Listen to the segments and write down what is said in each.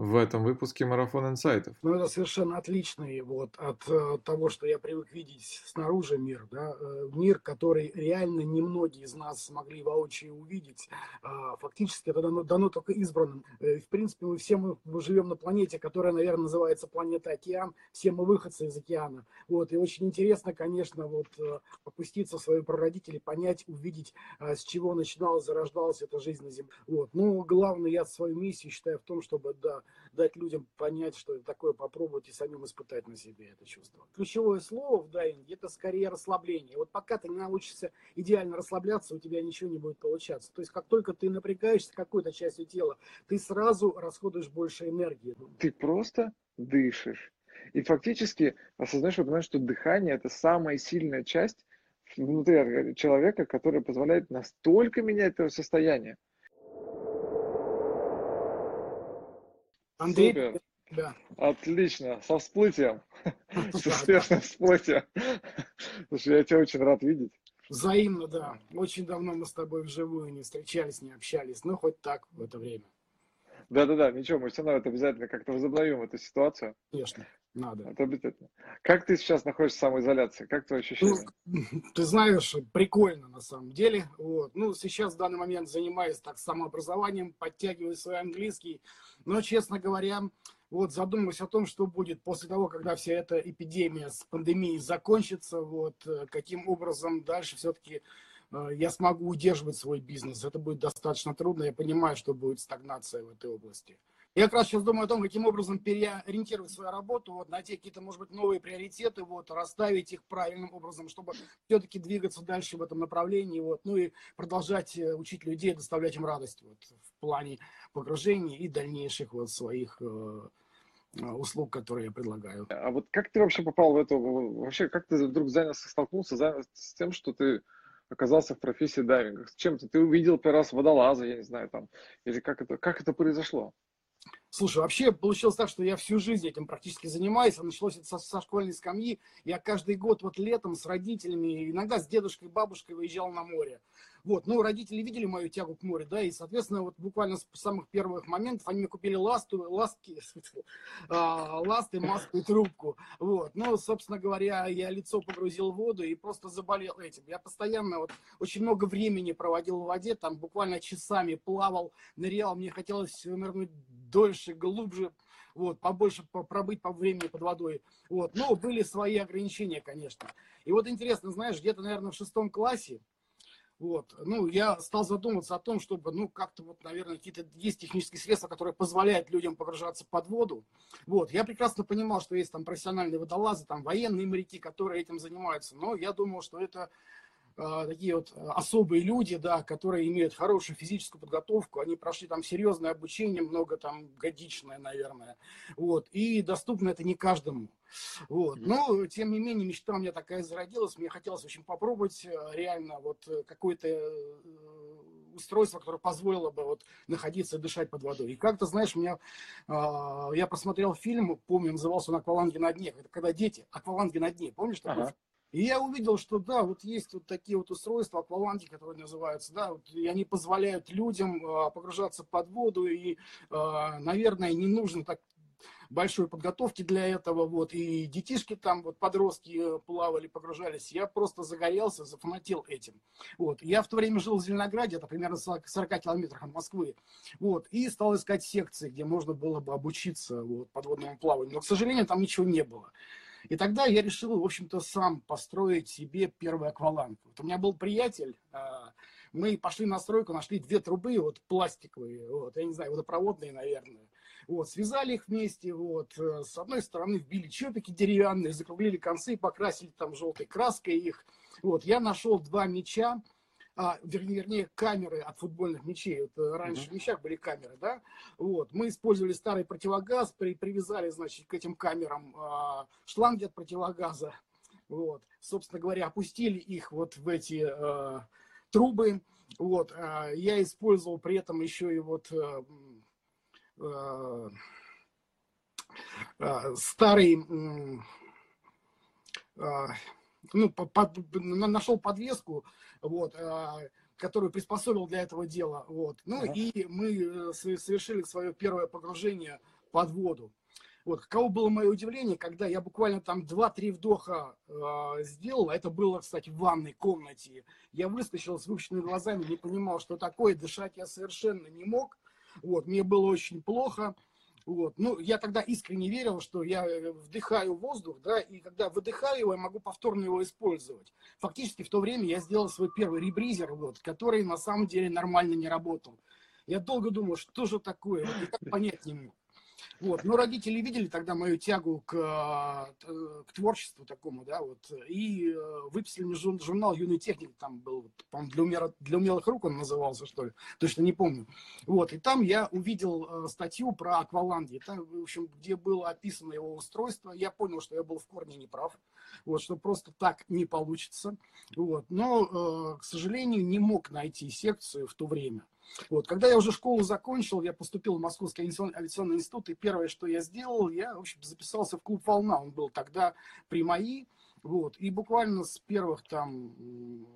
в этом выпуске «Марафон инсайтов». Ну, это совершенно отличный вот от э, того, что я привык видеть снаружи мир, да, э, мир, который реально немногие из нас смогли воочию увидеть. Э, фактически это дано, дано только избранным. Э, в принципе, мы все мы, мы живем на планете, которая, наверное, называется планета Океан. Все мы выходцы из океана. Вот, и очень интересно, конечно, вот э, опуститься в свои прародители, понять, увидеть, э, с чего начиналась, зарождалась эта жизнь на Земле. Вот. Ну, главное, я свою миссию считаю в том, чтобы, да, дать людям понять, что это такое, попробовать и самим испытать на себе это чувство. Ключевое слово в дайвинге – это скорее расслабление. Вот пока ты не научишься идеально расслабляться, у тебя ничего не будет получаться. То есть как только ты напрягаешься какой-то частью тела, ты сразу расходуешь больше энергии. Ты просто дышишь. И фактически осознаешь, понимаешь, что дыхание – это самая сильная часть внутри человека, которая позволяет настолько менять это состояние. Андрей, Супер. да. Отлично, со всплытием, с успешным всплытием. Слушай, я тебя очень рад видеть. Взаимно, да. Очень давно мы с тобой вживую не встречались, не общались. Ну, хоть так в это время. Да-да-да, ничего, мы все равно это обязательно как-то возобновим эту ситуацию. Конечно, надо. Это обязательно. Как ты сейчас находишься в самоизоляции? Как твои ощущения? Ну, ты знаешь, прикольно на самом деле. Вот. Ну, сейчас в данный момент занимаюсь так самообразованием, подтягиваю свой английский. Но, честно говоря, вот задумываюсь о том, что будет после того, когда вся эта эпидемия с пандемией закончится, вот э, каким образом дальше все-таки э, я смогу удерживать свой бизнес. Это будет достаточно трудно. Я понимаю, что будет стагнация в этой области. Я как раз сейчас думаю о том, каким образом переориентировать свою работу, вот, найти какие-то, может быть, новые приоритеты, вот, расставить их правильным образом, чтобы все-таки двигаться дальше в этом направлении, вот, ну и продолжать э, учить людей, доставлять им радость вот, в плане погружения и дальнейших вот своих э, э, услуг, которые я предлагаю. А вот как ты вообще попал в эту, вообще как ты вдруг занялся, столкнулся с тем, что ты оказался в профессии дайвинга? С чем-то ты увидел первый раз водолаза, я не знаю, там, или как это, как это произошло? Слушай, вообще получилось так, что я всю жизнь этим практически занимаюсь. А началось это со, со школьной скамьи. Я каждый год вот летом с родителями, иногда с дедушкой и бабушкой выезжал на море. Вот, ну, родители видели мою тягу к морю, да, и, соответственно, вот буквально с самых первых моментов они мне купили ласту, ластки, а, ласты, маску и трубку. Вот, ну, собственно говоря, я лицо погрузил в воду и просто заболел этим. Я постоянно вот очень много времени проводил в воде, там буквально часами плавал, нырял, мне хотелось нырнуть дольше, глубже, вот, побольше пробыть по времени под водой. Вот, но были свои ограничения, конечно. И вот интересно, знаешь, где-то, наверное, в шестом классе вот. Ну, я стал задумываться о том, чтобы, ну, как-то вот, наверное, какие-то есть технические средства, которые позволяют людям погружаться под воду. Вот. Я прекрасно понимал, что есть там профессиональные водолазы, там военные моряки, которые этим занимаются. Но я думал, что это такие вот э, особые люди, да, которые имеют хорошую физическую подготовку, они прошли там серьезное обучение, много там годичное, наверное, вот, и доступно это не каждому. Вот. Но, тем не менее, мечта у меня такая зародилась. Мне хотелось очень попробовать э, реально вот какое-то устройство, которое позволило бы вот находиться и дышать под водой. И как-то, знаешь, меня, я посмотрел фильм, помню, назывался он «Акваланги на дне». Это когда дети, акваланги на дне. Помнишь такой ага. И я увидел, что да, вот есть вот такие вот устройства, акваланги, которые называются, да, вот, и они позволяют людям э, погружаться под воду, и, э, наверное, не нужно так большой подготовки для этого, вот, и детишки там, вот, подростки э, плавали, погружались, я просто загорелся, зафанател этим, вот, я в то время жил в Зеленограде, это примерно 40, 40 километрах от Москвы, вот, и стал искать секции, где можно было бы обучиться, вот, подводному плаванию, но, к сожалению, там ничего не было, и тогда я решил, в общем-то, сам построить себе первый акваланг. Вот у меня был приятель, а, мы пошли на стройку, нашли две трубы, вот пластиковые, вот, я не знаю, водопроводные, наверное. Вот, связали их вместе, вот, э, с одной стороны вбили чопики деревянные, закруглили концы, покрасили там желтой краской их. Вот, я нашел два меча, а, вернее, вернее, камеры от футбольных мячей. Вот, э, раньше mm-hmm. в мячах были камеры, да? Вот. Мы использовали старый противогаз, при, привязали, значит, к этим камерам а, шланги от противогаза. Вот. Собственно говоря, опустили их вот в эти а, трубы. Вот. А, я использовал при этом еще и вот а, а, старый ну, под, нашел подвеску, вот, а, которую приспособил для этого дела. Вот. Ну ага. и мы э, совершили свое первое погружение под воду. Вот, каково было мое удивление, когда я буквально там 2-3 вдоха э, сделал, а это было, кстати, в ванной комнате, я выскочил с выпущенными глазами, не понимал, что такое, дышать я совершенно не мог, вот, мне было очень плохо, вот. Ну, я тогда искренне верил, что я э, вдыхаю воздух, да, и когда выдыхаю его, я могу повторно его использовать. Фактически в то время я сделал свой первый ребризер, вот, который на самом деле нормально не работал. Я долго думал, что же такое, вот, никак понять не мог. Вот. Но родители видели тогда мою тягу к, э, к творчеству такому, да, вот, и э, выписали мне журнал «Юный техник», там был, для, умер, для умелых рук он назывался, что ли, точно не помню. Вот, и там я увидел э, статью про акваланги, там, в общем, где было описано его устройство, я понял, что я был в корне неправ, вот, что просто так не получится, вот, но, к сожалению, не мог найти секцию в то время. Вот. Когда я уже школу закончил, я поступил в Московский авиационный институт, и первое, что я сделал, я, в общем, записался в клуб «Волна». Он был тогда при МАИ. Вот. И буквально с первых там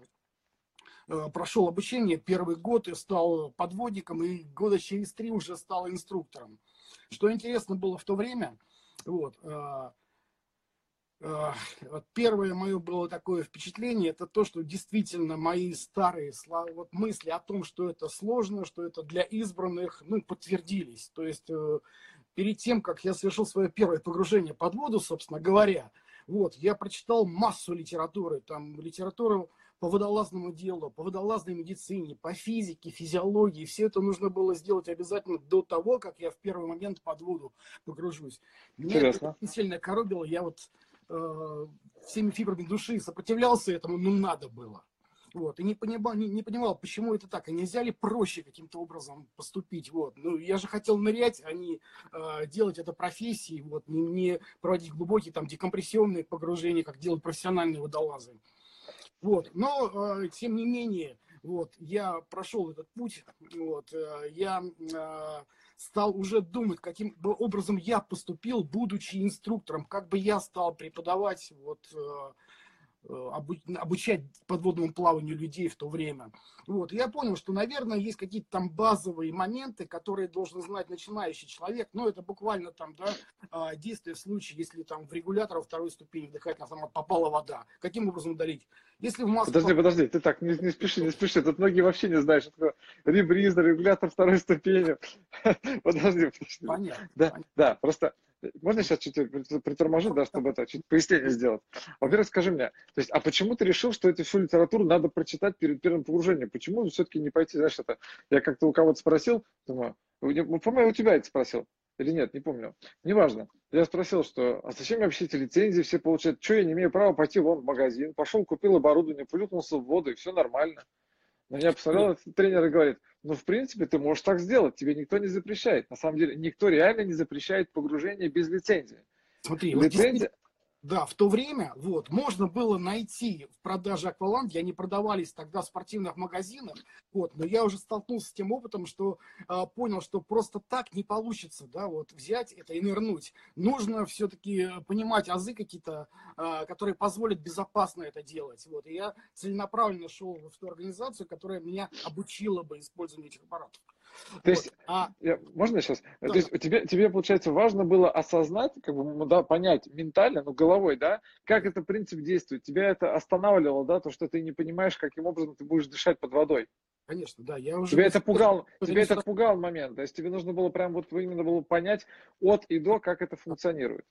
э, прошел обучение, первый год я стал подводником, и года через три уже стал инструктором. Что интересно было в то время, вот, э, Первое мое было такое впечатление, это то, что действительно мои старые вот мысли о том, что это сложно, что это для избранных, ну, подтвердились. То есть э, перед тем, как я совершил свое первое погружение под воду, собственно говоря, вот, я прочитал массу литературы, там литературу по водолазному делу, по водолазной медицине, по физике, физиологии. Все это нужно было сделать обязательно до того, как я в первый момент под воду погружусь. Меня Интересно. это сильно коробило. Я вот э, всеми фибрами души сопротивлялся этому, но надо было. Вот, и не понимал, не, не понимал, почему это так, а нельзя ли проще каким-то образом поступить, вот. Ну, я же хотел нырять, а не э, делать это профессией, вот, не, не проводить глубокие там декомпрессионные погружения, как делают профессиональные водолазы. Вот, но, э, тем не менее, вот, я прошел этот путь, вот, э, я э, стал уже думать, каким бы образом я поступил, будучи инструктором, как бы я стал преподавать вот, э, обучать подводному плаванию людей в то время. Вот. И я понял, что, наверное, есть какие-то там базовые моменты, которые должен знать начинающий человек. Но это буквально там, да, а, действие в случае, если там в регулятор второй ступени дыхательного автомата попала вода. Каким образом удалить? Если в массу... Подожди, подожди, ты так, не, не спеши, не спеши. Тут многие вообще не знают, что такое ребризер, регулятор второй ступени. Подожди, подожди. Понятно. Да, понятно. да, просто можно сейчас чуть приторможу, да, чтобы это чуть пояснение сделать? Во-первых, скажи мне, то есть, а почему ты решил, что эту всю литературу надо прочитать перед первым погружением? Почему все-таки не пойти, знаешь, это? Я как-то у кого-то спросил, думаю, по-моему, у тебя это спросил. Или нет, не помню. Неважно. Я спросил, что, а зачем вообще эти лицензии все получают? Что я не имею права пойти вон в магазин? Пошел, купил оборудование, плюхнулся в воду, и все нормально. На меня посмотрел тренер и говорит, ну, в принципе, ты можешь так сделать, тебе никто не запрещает. На самом деле, никто реально не запрещает погружение без лицензии. Смотри, Лицензия... Да, в то время вот, можно было найти в продаже акваланги, они продавались тогда в спортивных магазинах, вот, но я уже столкнулся с тем опытом, что э, понял, что просто так не получится, да, вот, взять это и нырнуть. Нужно все-таки понимать азы какие-то, э, которые позволят безопасно это делать, вот, и я целенаправленно шел в ту организацию, которая меня обучила бы использованию этих аппаратов. То есть, а... я, можно сейчас? Да. То есть тебе, тебе, получается, важно было осознать, как бы, да, понять ментально, ну, головой, да, как это принцип действует. Тебя это останавливало, да, то, что ты не понимаешь, каким образом ты будешь дышать под водой. Конечно, да. Я уже тебя это пугал, тебя это пугал момент. То есть тебе нужно было прям вот именно было понять от и до, как это функционирует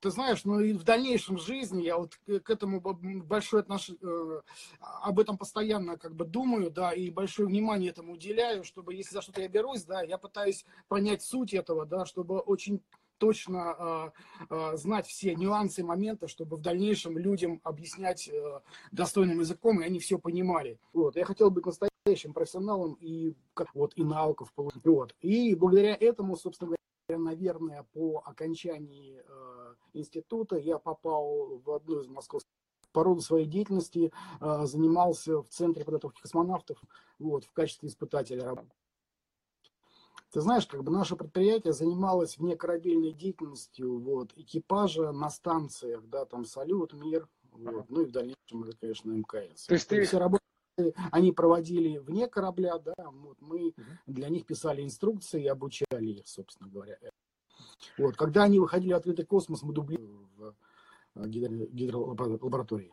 ты знаешь, ну и в дальнейшем жизни я вот к этому большое отношение, э, об этом постоянно как бы думаю, да, и большое внимание этому уделяю, чтобы, если за что-то я берусь, да, я пытаюсь понять суть этого, да, чтобы очень точно э, э, знать все нюансы, моменты, чтобы в дальнейшем людям объяснять э, достойным языком, и они все понимали. Вот. Я хотел быть настоящим профессионалом и, вот, и навыков. Вот. И благодаря этому, собственно говоря, наверное, по окончании э, института я попал в одну из московских по роду своей деятельности э, занимался в Центре подготовки космонавтов вот, в качестве испытателя. Ты знаешь, как бы наше предприятие занималось внекорабельной деятельностью вот, экипажа на станциях, да, там Салют, Мир, вот, ну и в дальнейшем это, конечно, МКС. То есть ты... Все работы они проводили вне корабля, да, вот мы для них писали инструкции и обучали их, собственно говоря. Вот. Когда они выходили в открытый космос, мы дублировали в э, гидролаборатории.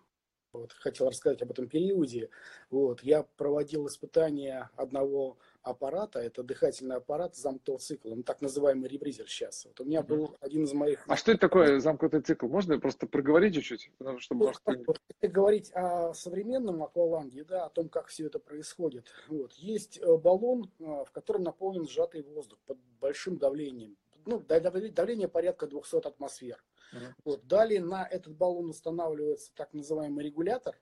Вот, хотел рассказать об этом периоде. Вот, я проводил испытания одного аппарата, это дыхательный аппарат замкнутого цикла, ну, так называемый ребризер сейчас. Вот у меня был один из моих... А что это такое замкнутый цикл? Можно просто проговорить чуть-чуть? Чтобы, вот, может... вот, если говорить о современном акваланге, да, о том, как все это происходит, вот, есть э, баллон, э, в котором наполнен сжатый воздух под большим давлением. Ну, давление порядка 200 атмосфер. Uh-huh. Вот. Далее на этот баллон устанавливается так называемый регулятор.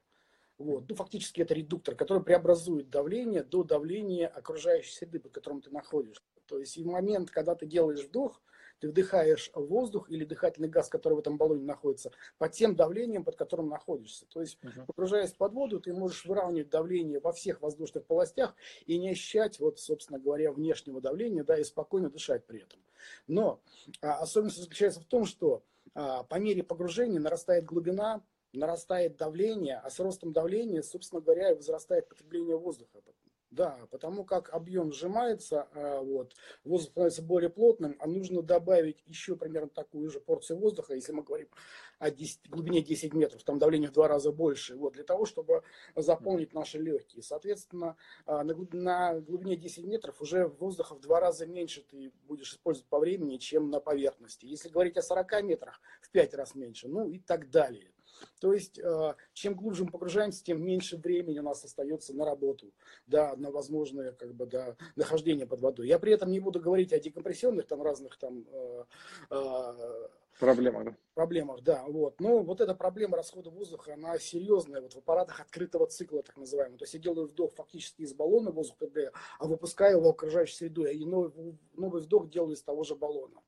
Вот. Ну, фактически это редуктор, который преобразует давление до давления окружающей среды, под которым ты находишься. То есть в момент, когда ты делаешь вдох, ты вдыхаешь воздух или дыхательный газ, который в этом баллоне находится, под тем давлением, под которым находишься. То есть, uh-huh. погружаясь под воду, ты можешь выравнивать давление во всех воздушных полостях и не ощущать, вот, собственно говоря, внешнего давления, да, и спокойно дышать при этом. Но а, особенность заключается в том, что а, по мере погружения нарастает глубина, нарастает давление, а с ростом давления, собственно говоря, возрастает потребление воздуха. Да, потому как объем сжимается, а, вот, воздух становится более плотным, а нужно добавить еще примерно такую же порцию воздуха, если мы говорим о 10, глубине 10 метров, там давление в два раза больше, вот, для того, чтобы заполнить наши легкие. Соответственно, а, на, на глубине 10 метров уже воздуха в два раза меньше ты будешь использовать по времени, чем на поверхности. Если говорить о 40 метрах, в 5 раз меньше, ну и так далее. То есть, э, чем глубже мы погружаемся, тем меньше времени у нас остается на работу, да, на возможное как бы, да, нахождение под водой. Я при этом не буду говорить о декомпрессионных там разных там э, э, проблемах, да. Проблемах, да, вот. Но вот эта проблема расхода воздуха, она серьезная вот в аппаратах открытого цикла, так называемого. То есть я делаю вдох фактически из баллона воздух, а выпускаю его в окружающую среду, и новый, новый вдох делаю из того же баллона.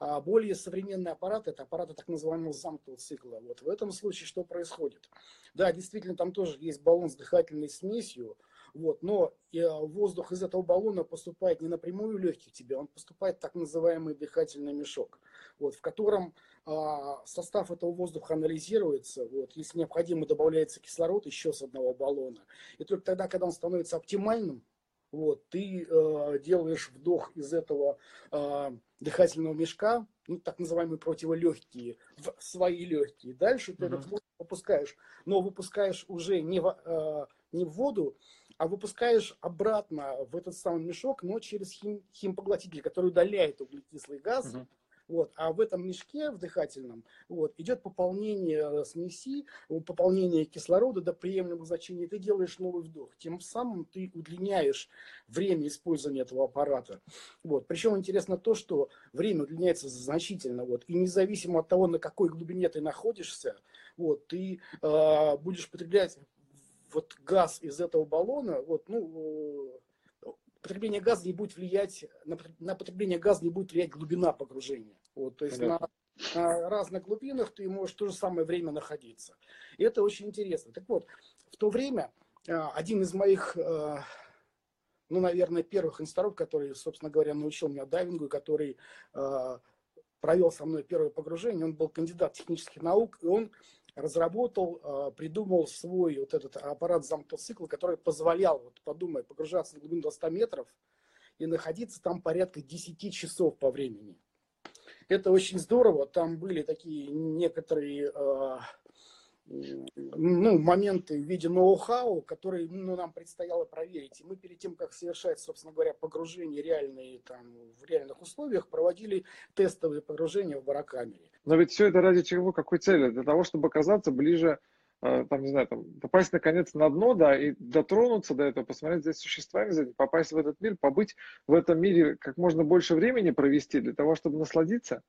А более современный аппарат – это аппараты так называемого замкнутого цикла. Вот в этом случае что происходит? Да, действительно, там тоже есть баллон с дыхательной смесью, вот, но э, воздух из этого баллона поступает не напрямую в легких тебе, он поступает в так называемый дыхательный мешок, вот, в котором а, состав этого воздуха анализируется, вот, если необходимо, добавляется кислород еще с одного баллона. И только тогда, когда он становится оптимальным, вот, ты э, делаешь вдох из этого э, дыхательного мешка, ну, так называемые противолегкие, в свои легкие. Дальше ты uh-huh. этот воздух выпускаешь, но выпускаешь уже не в, э, не в воду, а выпускаешь обратно в этот самый мешок, но через хим, химпоглотитель, который удаляет углекислый газ. Uh-huh вот. А в этом мешке, в дыхательном, вот, идет пополнение смеси, пополнение кислорода до приемлемого значения, ты делаешь новый вдох. Тем самым ты удлиняешь время использования этого аппарата. Вот. Причем интересно то, что время удлиняется значительно. Вот. И независимо от того, на какой глубине ты находишься, вот, ты э, будешь потреблять вот газ из этого баллона, вот, ну, потребление газа не будет влиять, на, на потребление газа не будет влиять глубина погружения. Вот, то есть на, на разных глубинах ты можешь в то же самое время находиться. И это очень интересно. Так вот, в то время а, один из моих, а, ну, наверное, первых инструкторов, который, собственно говоря, научил меня дайвингу, который а, провел со мной первое погружение, он был кандидат технических наук, и он разработал, придумал свой вот этот аппарат замкнутого цикла, который позволял, вот подумай, погружаться на глубину до 100 метров и находиться там порядка 10 часов по времени. Это очень здорово. Там были такие некоторые э, ну, моменты в виде ноу-хау, которые ну, нам предстояло проверить. И мы перед тем, как совершать, собственно говоря, погружение реальные, там, в реальных условиях, проводили тестовые погружения в барокамере. Но ведь все это ради чего? Какой цели? Для того, чтобы оказаться ближе э, там, не знаю, там, попасть наконец на дно, да, и дотронуться до этого, посмотреть здесь существование, попасть в этот мир, побыть в этом мире как можно больше времени провести для того, чтобы насладиться.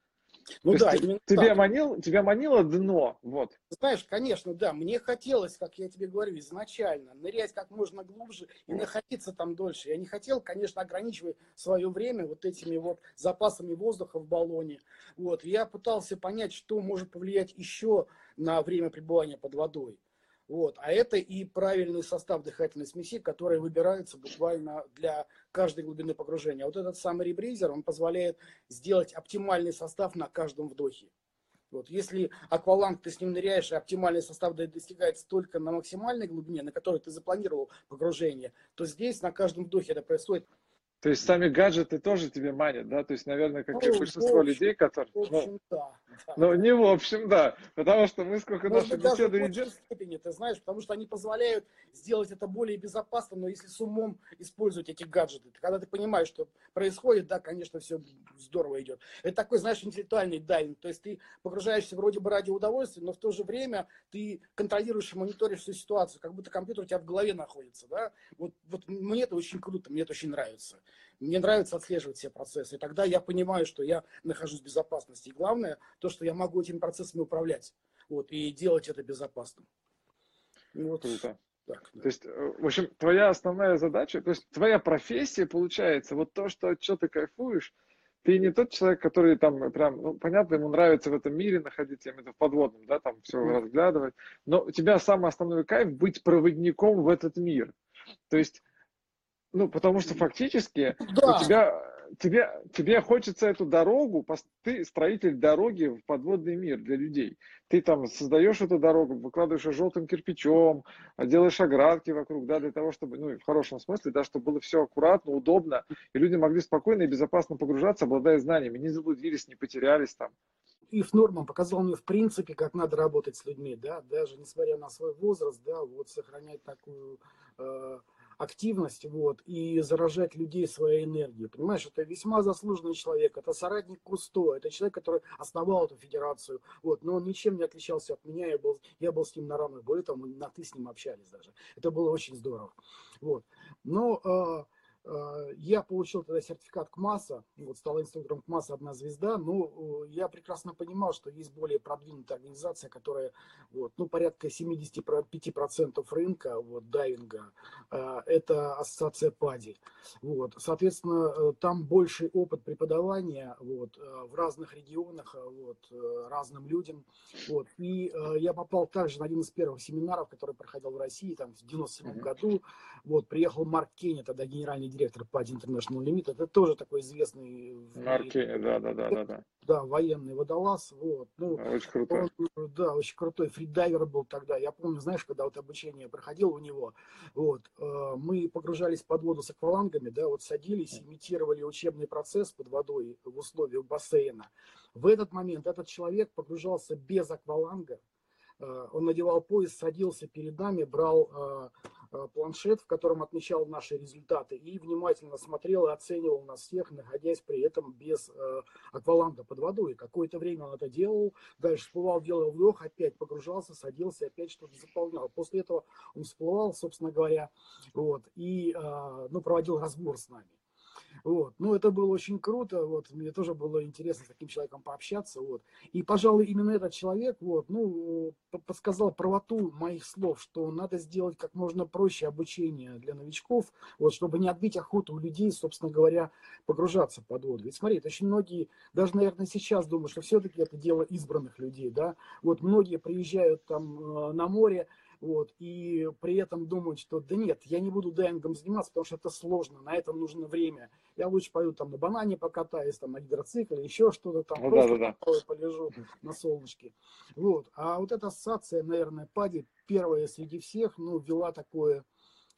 Ну То да, именно тебя так. манил, тебя манило дно, вот. Знаешь, конечно, да, мне хотелось, как я тебе говорю, изначально нырять как можно глубже и находиться там дольше. Я не хотел, конечно, ограничивать свое время вот этими вот запасами воздуха в баллоне. Вот, я пытался понять, что может повлиять еще на время пребывания под водой. Вот. А это и правильный состав дыхательной смеси, который выбирается буквально для каждой глубины погружения. Вот этот самый ребризер, он позволяет сделать оптимальный состав на каждом вдохе. Вот. Если акваланг, ты с ним ныряешь, и оптимальный состав достигается только на максимальной глубине, на которой ты запланировал погружение, то здесь на каждом вдохе это происходит То есть сами гаджеты тоже тебе манят, да? То есть, наверное, как и Ну, в большинство общем- людей, которые... В Ну, общем, да. да. ну, не в общем, да. Потому что мы сколько Может даже в беседы большей идет... степени, ты знаешь, потому что они позволяют сделать это более безопасно, но если с умом использовать эти гаджеты. Когда ты понимаешь, что происходит, да, конечно, все здорово идет. Это такой, знаешь, интеллектуальный дайвинг. То есть ты погружаешься вроде бы ради удовольствия, но в то же время ты контролируешь и мониторишь всю ситуацию, как будто компьютер у тебя в голове находится, да. Вот, вот мне это очень круто, мне это очень нравится. Мне нравится отслеживать все процессы. И тогда я понимаю, что я нахожусь в безопасности. И главное, то, что я могу этими процессами управлять. Вот, и делать это безопасным. Ну, вот Круто. так, да. То есть, э, в общем, твоя основная задача, то есть твоя профессия получается, вот то, что, чего ты кайфуешь, ты не тот человек, который там прям, ну, понятно, ему нравится в этом мире находиться, я имею в подводном, да, там все разглядывать, но у тебя самый основной кайф быть проводником в этот мир. То есть, ну, потому что фактически Да, у тебя, тебе, тебе хочется эту дорогу, ты строитель дороги в подводный мир для людей. Ты там создаешь эту дорогу, выкладываешь ее желтым кирпичом, а делаешь оградки вокруг, да, для того, чтобы, ну, в хорошем смысле, да, чтобы было все аккуратно, удобно, и люди могли спокойно и безопасно погружаться, обладая знаниями, не заблудились, не потерялись там. Ив Норман показал мне в принципе, как надо работать с людьми, да, даже несмотря на свой возраст, да, вот сохранять такую э, активность, вот, и заражать людей своей энергией. Понимаешь, это весьма заслуженный человек, это соратник Кусто, это человек, который основал эту федерацию, вот, но он ничем не отличался от меня, я был, я был с ним на равных, более того, мы на ты с ним общались даже. Это было очень здорово, вот. Но э, я получил тогда сертификат КМАСа, вот, стал инструктором КМАСа «Одна звезда», но э, я прекрасно понимал, что есть более продвинутая организация, которая, вот, ну, порядка 75% рынка, вот, дайвинга, э, это ассоциация ПАДИ, вот, соответственно, э, там больший опыт преподавания, вот, э, в разных регионах, э, вот, э, разным людям, вот, и э, я попал также на один из первых семинаров, который проходил в России, там, в 97 Мгм. году, вот, приехал Марк Кенни, тогда генеральный директор PADI International Limited, это тоже такой известный Маркине, да, да, да, да, да. да, военный водолаз, вот, ну, Очень круто. он, да, очень крутой фридайвер был тогда. Я помню, знаешь, когда вот обучение проходило у него, вот, э, мы погружались под воду с аквалангами, да, вот садились, имитировали учебный процесс под водой в условиях бассейна. В этот момент этот человек погружался без акваланга, Э, он надевал пояс, садился перед нами, брал э, планшет, в котором отмечал наши результаты и внимательно смотрел и оценивал нас всех, находясь при этом без э, акваланга под водой. Какое-то время он это делал, дальше всплывал, делал вдох, опять погружался, садился, опять что-то заполнял. После этого он всплывал, собственно говоря, вот, и э, ну, проводил разбор с нами. Вот. Ну, это было очень круто, вот, мне тоже было интересно с таким человеком пообщаться, вот. И, пожалуй, именно этот человек, вот, ну, п- подсказал правоту моих слов, что надо сделать как можно проще обучение для новичков, вот, чтобы не отбить охоту у людей, собственно говоря, погружаться под воду. Ведь смотри, очень многие, даже, наверное, сейчас думают, что все-таки это дело избранных людей, да, вот многие приезжают там э, на море, вот, и при этом думают, что да нет, я не буду дайвингом заниматься, потому что это сложно, на это нужно время. Я лучше пойду там на банане покатаюсь, там на гидроцикле, еще что-то там, Ну просто да-да-да. такое полежу на солнышке. Вот. А вот эта ассоциация, наверное, Пади первая среди всех, ну, ввела такое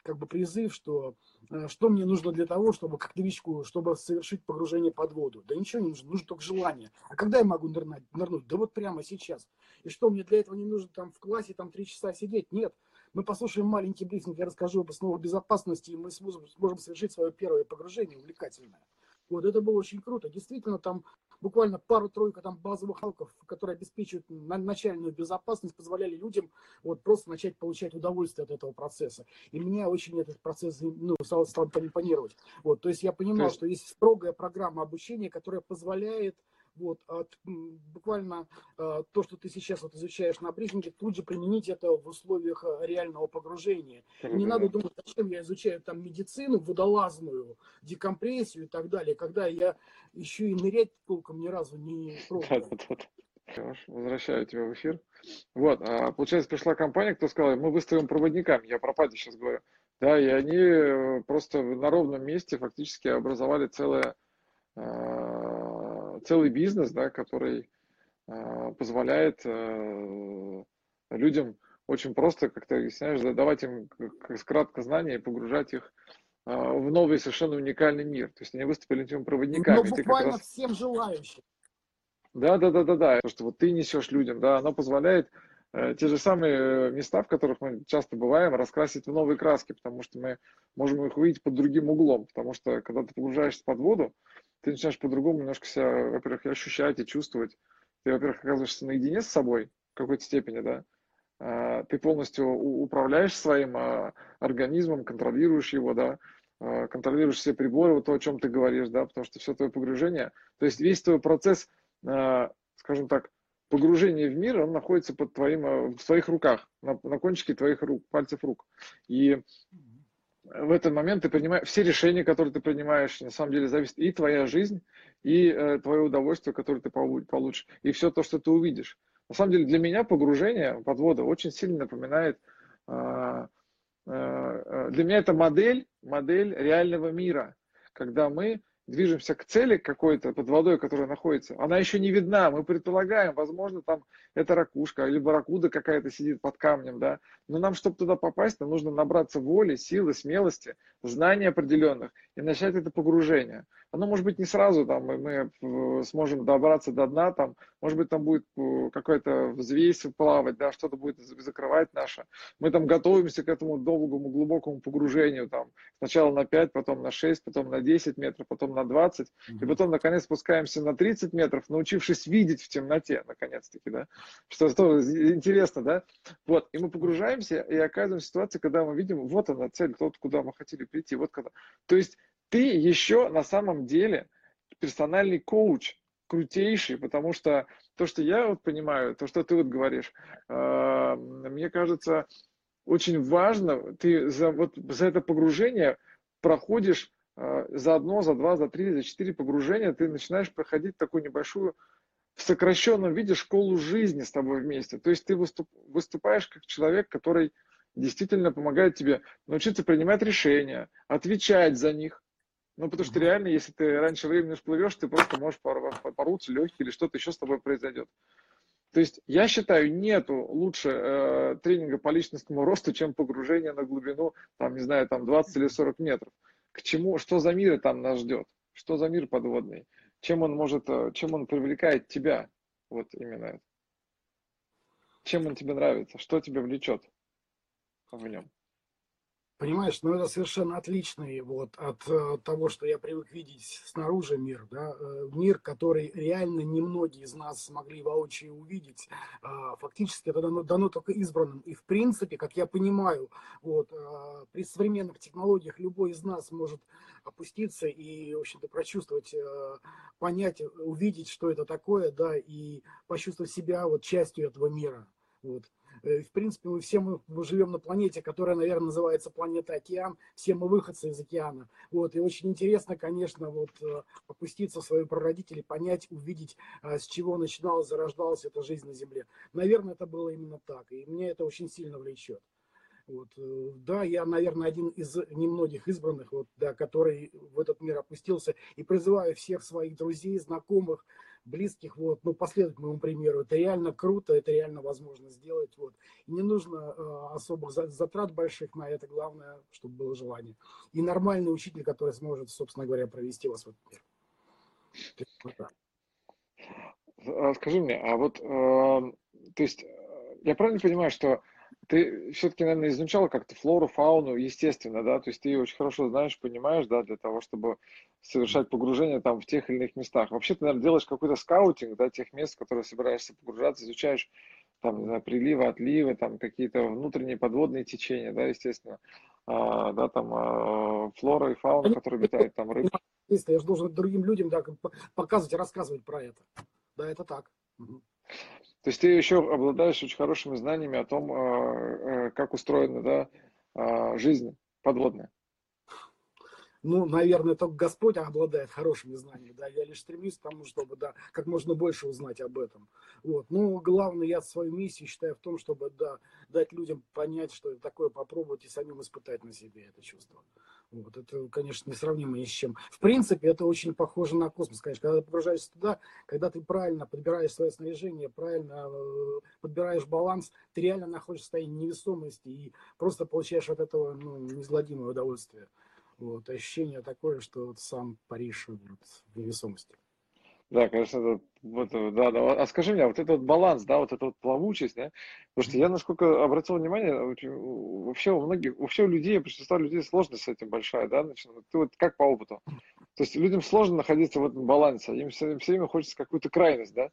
как бы призыв, что э, что мне нужно для того, чтобы как новичку, чтобы совершить погружение под воду. Да ничего не нужно, нужно только желание. А когда я могу нырнуть? нырнуть? Да вот прямо сейчас. И что, мне для этого не нужно там в классе там три часа сидеть? Нет. Мы послушаем маленький брифинг, я расскажу об основах безопасности, и мы сможем, сможем совершить свое первое погружение увлекательное. Вот это было очень круто. Действительно, там буквально пару-тройку там базовых навыков, которые обеспечивают на- начальную безопасность, позволяли людям вот просто начать получать удовольствие от этого процесса. И меня очень этот процесс ну, стал, стал импонировать. Вот, то есть я понимал, есть- что есть строгая программа обучения, которая позволяет вот, от, буквально э, то, что ты сейчас вот изучаешь на брифинге, тут же применить это в условиях э, реального погружения. И не надо думать, зачем я изучаю там медицину, водолазную, декомпрессию и так далее, когда я еще и нырять толком ни разу не пробовал. Возвращаю тебя в эфир. Вот, а, получается, пришла компания, кто сказал, мы выставим проводниками, я про Пади сейчас говорю. Да, и они э, просто на ровном месте фактически образовали целое, целый бизнес, да, который э, позволяет э, людям очень просто, как ты объясняешь, да, давать им кратко знания и погружать их в новый совершенно уникальный мир. То есть они выступили этими проводниками. Ну, буквально раз... всем желающим. Да, да, да, да, да. То, что вот ты несешь людям, да, оно позволяет э, те же самые места, в которых мы часто бываем, раскрасить в новые краски, потому что мы можем их увидеть под другим углом. Потому что когда ты погружаешься под воду, ты начинаешь по-другому немножко себя, во-первых, ощущать и чувствовать. Ты, во-первых, оказываешься наедине с собой в какой-то степени, да. А, ты полностью управляешь своим а, организмом, контролируешь его, да, а, контролируешь все приборы, вот то, о чем ты говоришь, да, потому что все твое погружение, то есть весь твой процесс – скажем так, погружение в мир, он находится под твоим, в твоих руках, на, на кончике твоих рук, пальцев рук. И в этот момент ты принимаешь, все решения, которые ты принимаешь, на самом деле зависит и твоя жизнь, и э, твое удовольствие, которое ты получишь, и все то, что ты увидишь. На самом деле для меня погружение под воду очень сильно напоминает, э, э, э для меня это модель, модель реального мира, когда мы движемся к цели какой-то под водой, которая находится, она еще не видна. Мы предполагаем, возможно, там это ракушка, либо ракуда какая-то сидит под камнем, да. Но нам, чтобы туда попасть, нам нужно набраться воли, силы, смелости, знаний определенных и начать это погружение. Оно может быть не сразу, там, мы э, сможем добраться до дна, там, может быть, там будет э, какая-то взвесь плавать, да, что-то будет закрывать наше. Мы там готовимся к этому долгому, глубокому погружению, там, сначала на 5, потом на 6, потом на 10 метров, потом на 20, mm-hmm. и потом, наконец, спускаемся на 30 метров, научившись видеть в темноте, наконец-таки, да, что, что интересно, да, вот, и мы погружаемся и оказываемся в ситуации, когда мы видим, вот она цель, тот, куда мы хотели прийти, вот когда, то есть ты еще на самом деле персональный коуч, крутейший, потому что то, что я вот понимаю, то, что ты вот говоришь, э, мне кажется, очень важно, ты за, вот, за это погружение проходишь э, за одно, за два, за три, за четыре погружения, ты начинаешь проходить такую небольшую в сокращенном виде школу жизни с тобой вместе. То есть ты выступ, выступаешь как человек, который действительно помогает тебе научиться принимать решения, отвечать за них, ну, потому что реально, если ты раньше времени всплывешь, ты просто можешь порваться легкий или что-то еще с тобой произойдет. То есть я считаю, нету лучше э, тренинга по личностному росту, чем погружение на глубину, там, не знаю, там 20 или 40 метров. К чему, что за мир там нас ждет? Что за мир подводный? Чем он может, э, чем он привлекает тебя? Вот именно это. Чем он тебе нравится? Что тебя влечет в нем? Понимаешь, ну это совершенно отличный вот от э, того, что я привык видеть снаружи мир, да, э, мир, который реально немногие из нас смогли воочию увидеть. Э, фактически это дано, дано только избранным. И в принципе, как я понимаю, вот э, при современных технологиях любой из нас может опуститься и, в общем-то, прочувствовать, э, понять, увидеть, что это такое, да, и почувствовать себя вот частью этого мира. Вот. Э, в принципе, мы все мы, мы живем на планете, которая, наверное, называется планета Океан. Все мы выходцы из океана. Вот. И очень интересно, конечно, вот э, опуститься в свои прародители, понять, увидеть, э, с чего начиналась, зарождалась эта жизнь на Земле. Наверное, это было именно так. И мне это очень сильно влечет. Вот. Да, я, наверное, один из немногих избранных, вот, да, который в этот мир опустился. И призываю всех своих друзей, знакомых, близких, вот, ну, последовать моему примеру. Это реально круто, это реально возможно сделать, вот. И не нужно э, особых затрат больших на это, главное, чтобы было желание. И нормальный учитель, который сможет, собственно говоря, провести вас в этот мир. А скажи мне, а вот, э, то есть, э, я правильно понимаю, что ты все-таки, наверное, изучала как-то флору, фауну, естественно, да, то есть ты очень хорошо знаешь, понимаешь, да, для того, чтобы совершать погружение там в тех или иных местах. Вообще ты, наверное, делаешь какой-то скаутинг, да, тех мест, в которые собираешься погружаться, изучаешь там, не знаю, приливы, отливы, там какие-то внутренние подводные течения, да, естественно, а, да, там а, флора и фауна, которые обитают там рыбы. Я же должен другим людям да, показывать и рассказывать про это. Да, это так. То есть ты еще обладаешь очень хорошими знаниями о том, а, как устроена да, жизнь подводная. Ну, наверное, только Господь обладает хорошими знаниями, да, я лишь стремлюсь к тому, чтобы, да, как можно больше узнать об этом, вот, ну, главное, я свою миссию считаю в том, чтобы, да, дать людям понять, что такое, попробовать и самим испытать на себе это чувство, вот, это, конечно, несравнимо ни с чем. В принципе, это очень похоже на космос, конечно, когда ты погружаешься туда, когда ты правильно подбираешь свое снаряжение, правильно э, подбираешь баланс, ты реально находишься в состоянии невесомости и просто получаешь от этого, ну, неизгладимое удовольствие. Вот, ощущение такое, что вот сам Париж вот, в невесомости. Да, конечно, это, вот, да, да. А скажи мне, а вот этот баланс, да, вот эта вот плавучесть, да, потому что я, насколько обратил внимание, вообще у многих, вообще у людей, у большинства людей сложность с этим большая, да, значит, ты вот как по опыту? То есть людям сложно находиться в этом балансе, им все, им все время хочется какую-то крайность, да?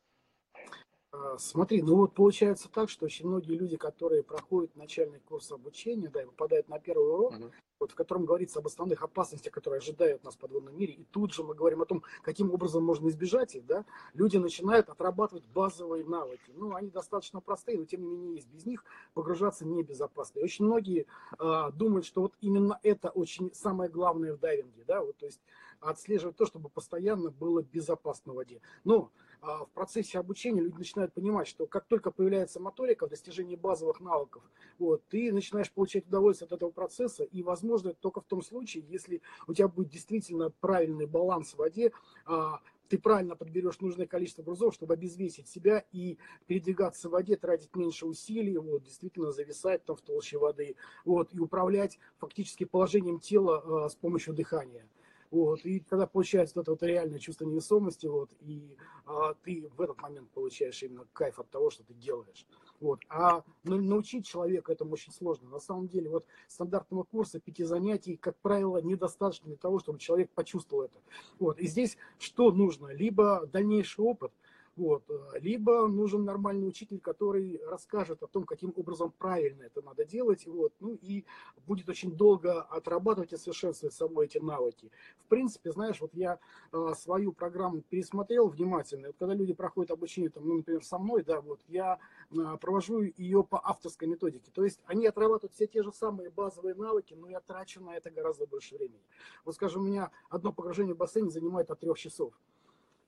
А, смотри, ну вот получается так, что очень многие люди, которые проходят начальный курс обучения, да, и попадают на первый урок, uh-huh. вот, в котором говорится об основных опасностях, которые ожидают нас в подводном мире, и тут же мы говорим о том, каким образом можно избежать их, да, люди начинают отрабатывать базовые навыки. Ну, они достаточно простые, но тем не менее есть. Без них погружаться небезопасно. И очень многие а, думают, что вот именно это очень самое главное в дайвинге, да, вот, то есть отслеживать то, чтобы постоянно было безопасно в воде. Но а, в процессе обучения люди начинают понимать, что как только появляется моторика в достижении базовых навыков, вот, ты начинаешь получать удовольствие от этого процесса, и возможно только в том случае, если у тебя будет действительно правильный баланс в воде, а, ты правильно подберешь нужное количество грузов, чтобы обезвесить себя и передвигаться в воде, тратить меньше усилий, вот, действительно зависать там в толще воды, вот, и управлять фактически положением тела э, с помощью дыхания. Вот, и когда получается вот это вот реальное чувство невесомости, вот, и а, ты в этот момент получаешь именно кайф от того, что ты делаешь. Вот. А научить человека этому очень сложно. На самом деле, вот стандартного курса пяти занятий, как правило, недостаточно для того, чтобы человек почувствовал это. Вот. И здесь что нужно? Либо дальнейший опыт – вот. Э, либо нужен нормальный учитель, который расскажет о том, каким образом правильно это надо делать. Вот. Ну и будет очень долго отрабатывать и совершенствовать собой эти навыки. В принципе, знаешь, вот я э, свою программу пересмотрел внимательно. Вот когда люди проходят обучение, там, ну, например, со мной, да, вот, я э, провожу ее по авторской методике. То есть они отрабатывают все те же самые базовые навыки, но я трачу на это гораздо больше времени. Вот, скажем, у меня одно погружение в бассейн занимает от трех часов.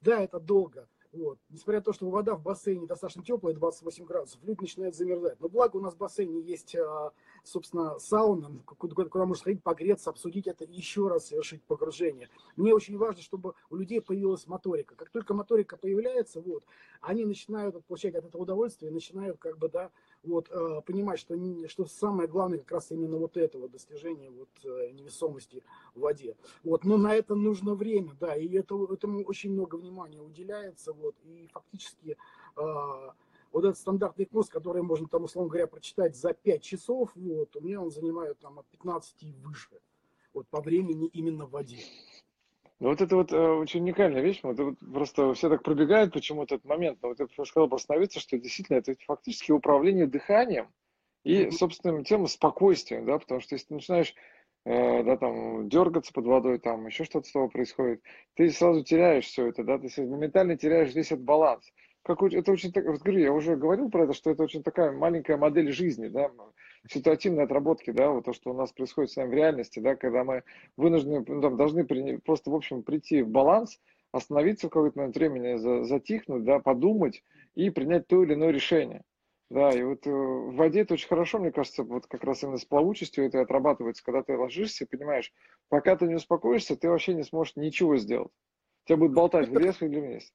Да, это долго, вот. Несмотря на то, что вода в бассейне достаточно теплая, 28 градусов, люди начинают замерзать. Но благо у нас в бассейне есть, а, собственно, сауна, куда, куда можно сходить, погреться, обсудить это и еще раз совершить погружение. Мне очень важно, чтобы у людей появилась моторика. Как только моторика появляется, вот, они начинают получать от этого удовольствие, начинают как бы, да, вот, э, понимать, что, что самое главное как раз именно вот это вот достижение вот, э, невесомости в воде. Вот, но на это нужно время, да, и это, этому очень много внимания уделяется, вот, и фактически э, вот этот стандартный курс, который можно там, условно говоря, прочитать за 5 часов, вот, у меня он занимает там от 15 и выше, вот, по времени именно в воде. Ну, вот это вот э, очень уникальная вещь. Вот, вот просто все так пробегают почему-то этот момент. Но вот я хотел бы остановиться, что действительно это фактически управление дыханием и собственным телом спокойствием, да, потому что если ты начинаешь э, да, там, дергаться под водой, там, еще что-то с тобой происходит, ты сразу теряешь все это, да, ты моментально теряешь весь этот баланс. Как, это очень, вот говорю, я уже говорил про это, что это очень такая маленькая модель жизни, да, ситуативной отработки, да, вот то, что у нас происходит с нами в реальности, да, когда мы вынуждены, ну, там, должны при, просто, в общем, прийти в баланс, остановиться в какой-то момент времени, за, затихнуть, да, подумать и принять то или иное решение. Да, и вот э, в воде это очень хорошо, мне кажется, вот как раз именно с плавучестью это отрабатывается, когда ты ложишься, понимаешь, пока ты не успокоишься, ты вообще не сможешь ничего сделать. Тебя будет болтать вверх или вниз.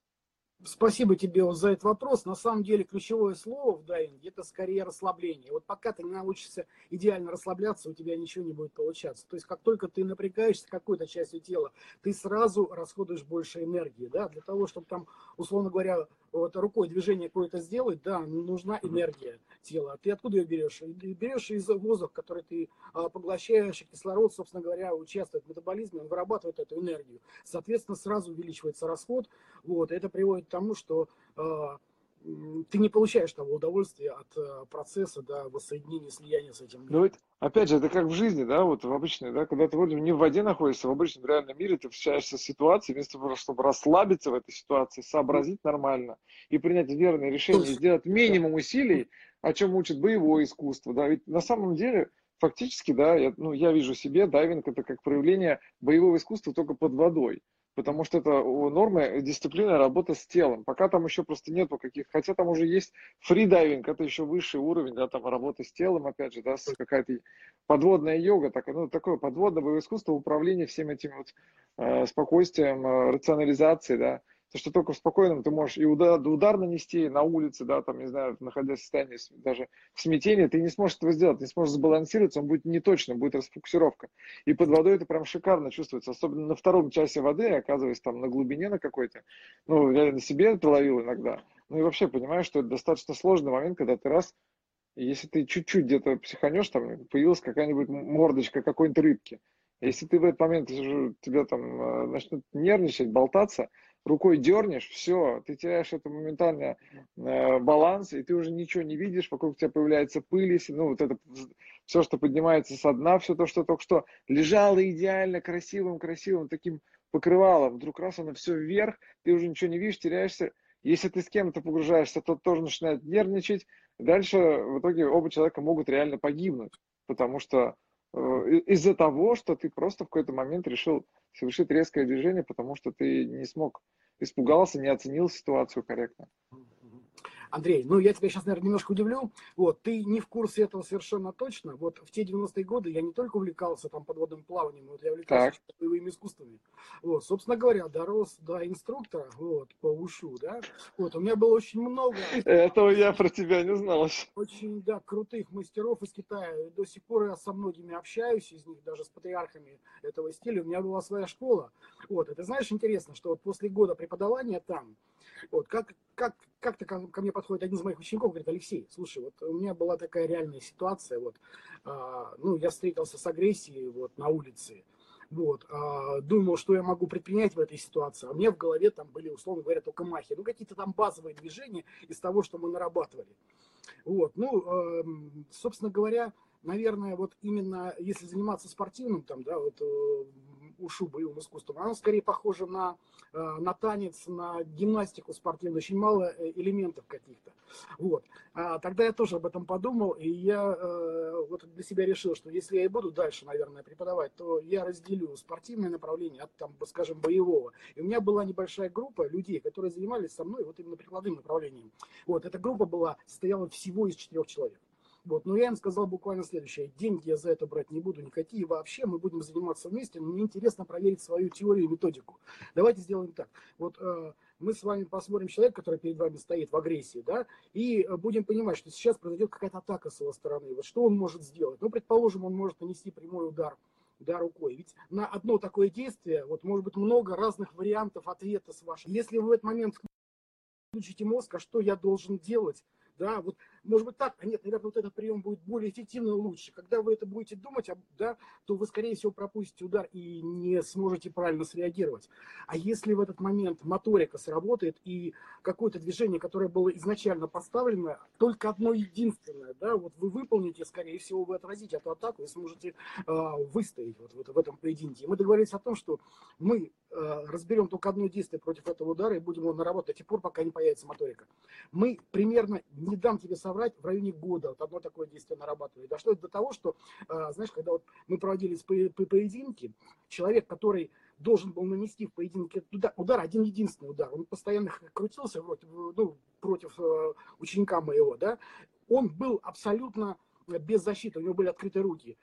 Спасибо тебе вот за этот вопрос. На самом деле ключевое слово в дайвинге это скорее расслабление. Вот пока ты не научишься идеально расслабляться, у тебя ничего не будет получаться. То есть как только ты напрягаешься какой-то частью тела, ты сразу расходуешь больше энергии. Да? Для того, чтобы там, условно говоря, вот рукой движение какое-то сделать, да, нужна энергия тела. А ты откуда ее берешь? Берешь из воздуха, который ты а, поглощаешь, кислород, собственно говоря, участвует в метаболизме, он вырабатывает эту энергию. Соответственно, сразу увеличивается расход. Вот, это приводит к тому, что а, ты не получаешь того удовольствия от э, процесса, да, воссоединения, слияния с этим. Ну, это, опять же, это как в жизни, да, вот в обычной, да, когда ты вроде не в воде находишься, в обычном реальном мире ты встречаешься с ситуацией, вместо того, чтобы расслабиться в этой ситуации, сообразить нормально и принять верное решение, сделать минимум усилий, о чем учит боевое искусство, да, ведь на самом деле фактически, да, я, ну, я вижу себе дайвинг это как проявление боевого искусства только под водой потому что это нормы дисциплина работа с телом. Пока там еще просто нету каких, хотя там уже есть фридайвинг, это еще высший уровень, да, там работа с телом, опять же, да, какая-то подводная йога, так, ну, такое подводное искусство управления всем этим вот э, спокойствием, э, рационализацией, да, То, что только в спокойном ты можешь и удар, удар нанести на улице, да, там, не знаю, находясь в состоянии даже в смятении, ты не сможешь этого сделать, не сможешь сбалансироваться, он будет неточным, будет расфокусировка. И под водой это прям шикарно чувствуется, особенно на втором часе воды, оказываясь там на глубине на какой-то. Ну, я на себе это ловил иногда. Ну и вообще понимаешь, что это достаточно сложный момент, когда ты раз, если ты чуть-чуть где-то психанешь, там появилась какая-нибудь мордочка какой-нибудь рыбки. Если ты в этот момент тебя там э, начнут нервничать, болтаться, рукой дернешь, все, ты теряешь это моментально э, баланс, и ты уже ничего не видишь, вокруг тебя появляется пыль, ну вот это все, что поднимается со дна, все то, что только что лежало идеально красивым, красивым таким покрывалом, вдруг раз оно все вверх, ты уже ничего не видишь, теряешься. Если ты с кем-то погружаешься, тот тоже начинает нервничать. Дальше в итоге оба человека могут реально погибнуть, потому что из-за того, что ты просто в какой-то момент решил совершить резкое движение, потому что ты не смог, испугался, не оценил ситуацию корректно. Андрей, ну я тебя сейчас, наверное, немножко удивлю. Вот, ты не в курсе этого совершенно точно. Вот в те 90-е годы я не только увлекался там подводным плаванием, вот я увлекался так. боевыми искусствами. Вот, собственно говоря, дорос до инструктора вот, по ушу, да. Вот, у меня было очень много... Этого я про тебя не знал. Очень, да, крутых мастеров из Китая. До сих пор я со многими общаюсь, из них даже с патриархами этого стиля. У меня была своя школа. Вот, это знаешь, интересно, что вот после года преподавания там, вот, как, как, как-то ко, ко мне подходит один из моих учеников, говорит, Алексей, слушай, вот у меня была такая реальная ситуация, вот, а, ну, я встретился с агрессией вот на улице, вот, а, думал, что я могу предпринять в этой ситуации, а мне в голове там были, условно говоря, только махи, ну, какие-то там базовые движения из того, что мы нарабатывали. Вот, ну, э, собственно говоря, наверное, вот именно если заниматься спортивным, там, да, вот э, ушу боевым искусством, она скорее похожа на, э, на танец, на гимнастику спортивную, очень мало э, элементов каких-то. Вот. А тогда я тоже об этом подумал, и я э, вот для себя решил, что если я и буду дальше, наверное, преподавать, то я разделю спортивное направление от, там, скажем, боевого. И у меня была небольшая группа людей, которые занимались со мной вот именно прикладным направлением. Вот, эта группа была, состояла всего из четырех человек. Вот. Но я им сказал буквально следующее. Деньги я за это брать не буду никакие вообще. Мы будем заниматься вместе. Но мне интересно проверить свою теорию и методику. Давайте сделаем так. Вот э, мы с вами посмотрим человека, который перед вами стоит в агрессии, да, и э, будем понимать, что сейчас произойдет какая-то атака с его стороны. Вот что он может сделать? Ну, предположим, он может нанести прямой удар да, рукой. Ведь на одно такое действие, вот может быть много разных вариантов ответа с вашим. Если вы в этот момент включите мозг, а что я должен делать? Да, вот может быть так, а нет, наверное, вот этот прием будет более эффективный и лучше. Когда вы это будете думать, да, то вы, скорее всего, пропустите удар и не сможете правильно среагировать. А если в этот момент моторика сработает и какое-то движение, которое было изначально поставлено, только одно единственное, да, вот вы выполните, скорее всего, вы отразите эту атаку и сможете э, выстоять вот, вот в этом поединке. И мы договорились о том, что мы э, разберем только одно действие против этого удара и будем его наработать до тех пор, пока не появится моторика. Мы примерно, не дам тебе соврать, соврать, в районе года вот одно такое действие нарабатывали. Дошло до того, что, а, знаешь, когда вот мы проводили по поединки, человек, который должен был нанести в поединке удар, удар один единственный удар, он постоянно крутился вроде, ну, против э, ученика моего, да, он был абсолютно без защиты, у него были открыты руки.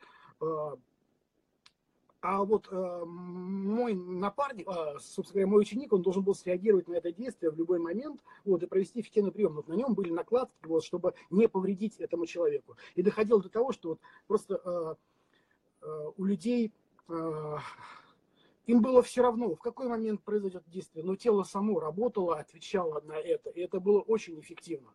А, вот э, мой напарник, э, собственно говоря, мой ученик, он должен был среагировать на это действие в любой момент вот, и провести эффективный прием. Вот на нем были накладки, вот, чтобы не повредить этому человеку. И доходило до того, что вот просто э, э, у людей э, им было все равно, в какой момент произойдет действие, но тело само работало, отвечало на это, и это было очень эффективно.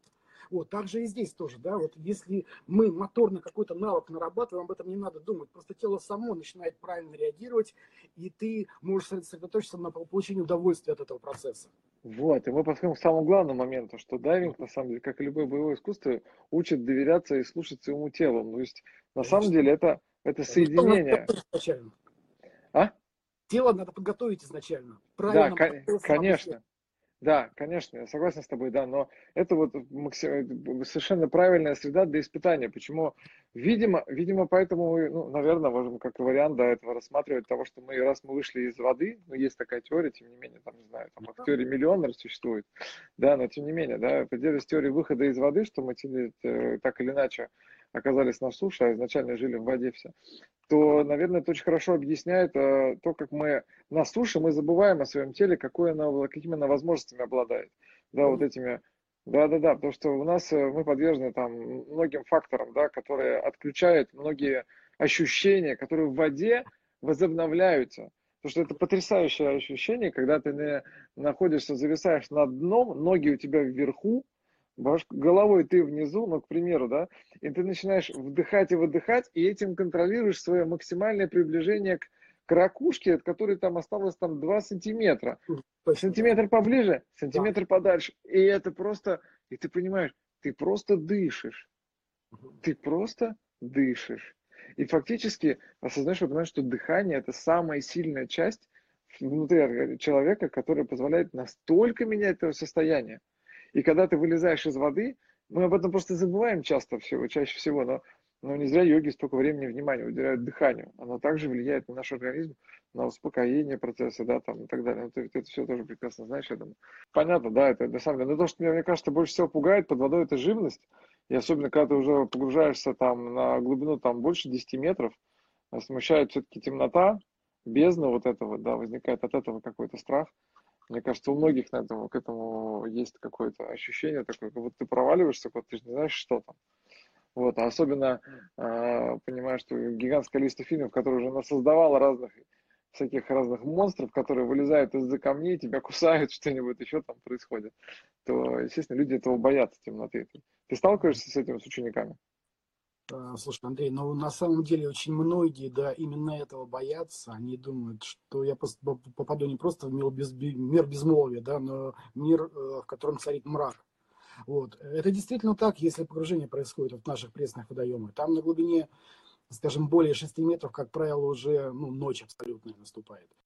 Вот, так же и здесь тоже, да, вот если мы моторно какой-то навык нарабатываем, об этом не надо думать, просто тело само начинает правильно реагировать, и ты можешь сосредоточиться на получении удовольствия от этого процесса. Вот, и мы подходим к самому главному моменту, что дайвинг, на самом деле, как и любое боевое искусство, учит доверяться и слушать своему телу. То есть, на Конечно. самом деле, это, это соединение. А? Тело надо подготовить изначально. Правильно. Да, конечно. Да, конечно, я согласен с тобой, да, но это вот совершенно правильная среда для испытания. Почему? Видимо, видимо, поэтому, ну, наверное, можем как вариант до этого рассматривать того, что мы, раз мы вышли из воды, ну, есть такая теория, тем не менее, там, не знаю, там, в теории миллионер существует, да, но тем не менее, да, придерживаясь теории выхода из воды, что мы э, так или иначе оказались на суше, а изначально жили в воде все, то, наверное, это очень хорошо объясняет э, то, как мы на суше, мы забываем о своем теле, какое оно, какими оно возможностями обладает. Да, вот этими да, да, да, потому что у нас э, мы подвержены там многим факторам, да, которые отключают многие ощущения, которые в воде возобновляются. Потому что это потрясающее ощущение, когда ты находишься, зависаешь над дном, ноги у тебя вверху, головой ты внизу, ну, к примеру, да, и ты начинаешь вдыхать и выдыхать, и этим контролируешь свое максимальное приближение к, к ракушке, от которой там осталось там 2 сантиметра. Сантиметр поближе, сантиметр подальше. И это просто, и ты понимаешь, ты просто дышишь. Ты просто дышишь. И фактически осознаешь, понимаешь, что дыхание это самая сильная часть внутри человека, которая позволяет настолько менять это состояние. И когда ты вылезаешь из воды, мы об этом просто забываем часто всего, чаще всего, но, но не зря йоги столько времени и внимания уделяют дыханию. Оно также влияет на наш организм, на успокоение процесса, да, там и так далее. Ну, ты, ты это все тоже прекрасно знаешь, я думаю. Понятно, да, это на самом деле. Но то, что мне, мне кажется, больше всего пугает под водой, это живность. И особенно, когда ты уже погружаешься там на глубину там больше 10 метров, смущает все-таки темнота, бездна вот этого, да, возникает от этого какой-то страх. Мне кажется, у многих на этом, к этому есть какое-то ощущение такое, как будто ты проваливаешься, вот ты же не знаешь, что там. Вот, а особенно э, понимаешь, что гигантское количество фильмов, которые уже создавало разных всяких разных монстров, которые вылезают из-за камней, тебя кусают, что-нибудь еще там происходит, то, естественно, люди этого боятся темноты. Ты сталкиваешься с этим с учениками? А, слушай, Андрей, ну на самом деле очень многие, да, именно этого боятся. Они думают, что я попаду не просто в мир, без, безмолвия, да, но мир, э, в котором царит мрак. Вот. Это действительно так, если погружение происходит в наших пресных водоемах. Там на глубине скажем, более 6 метров, как правило, уже ну, ночь абсолютная наступает.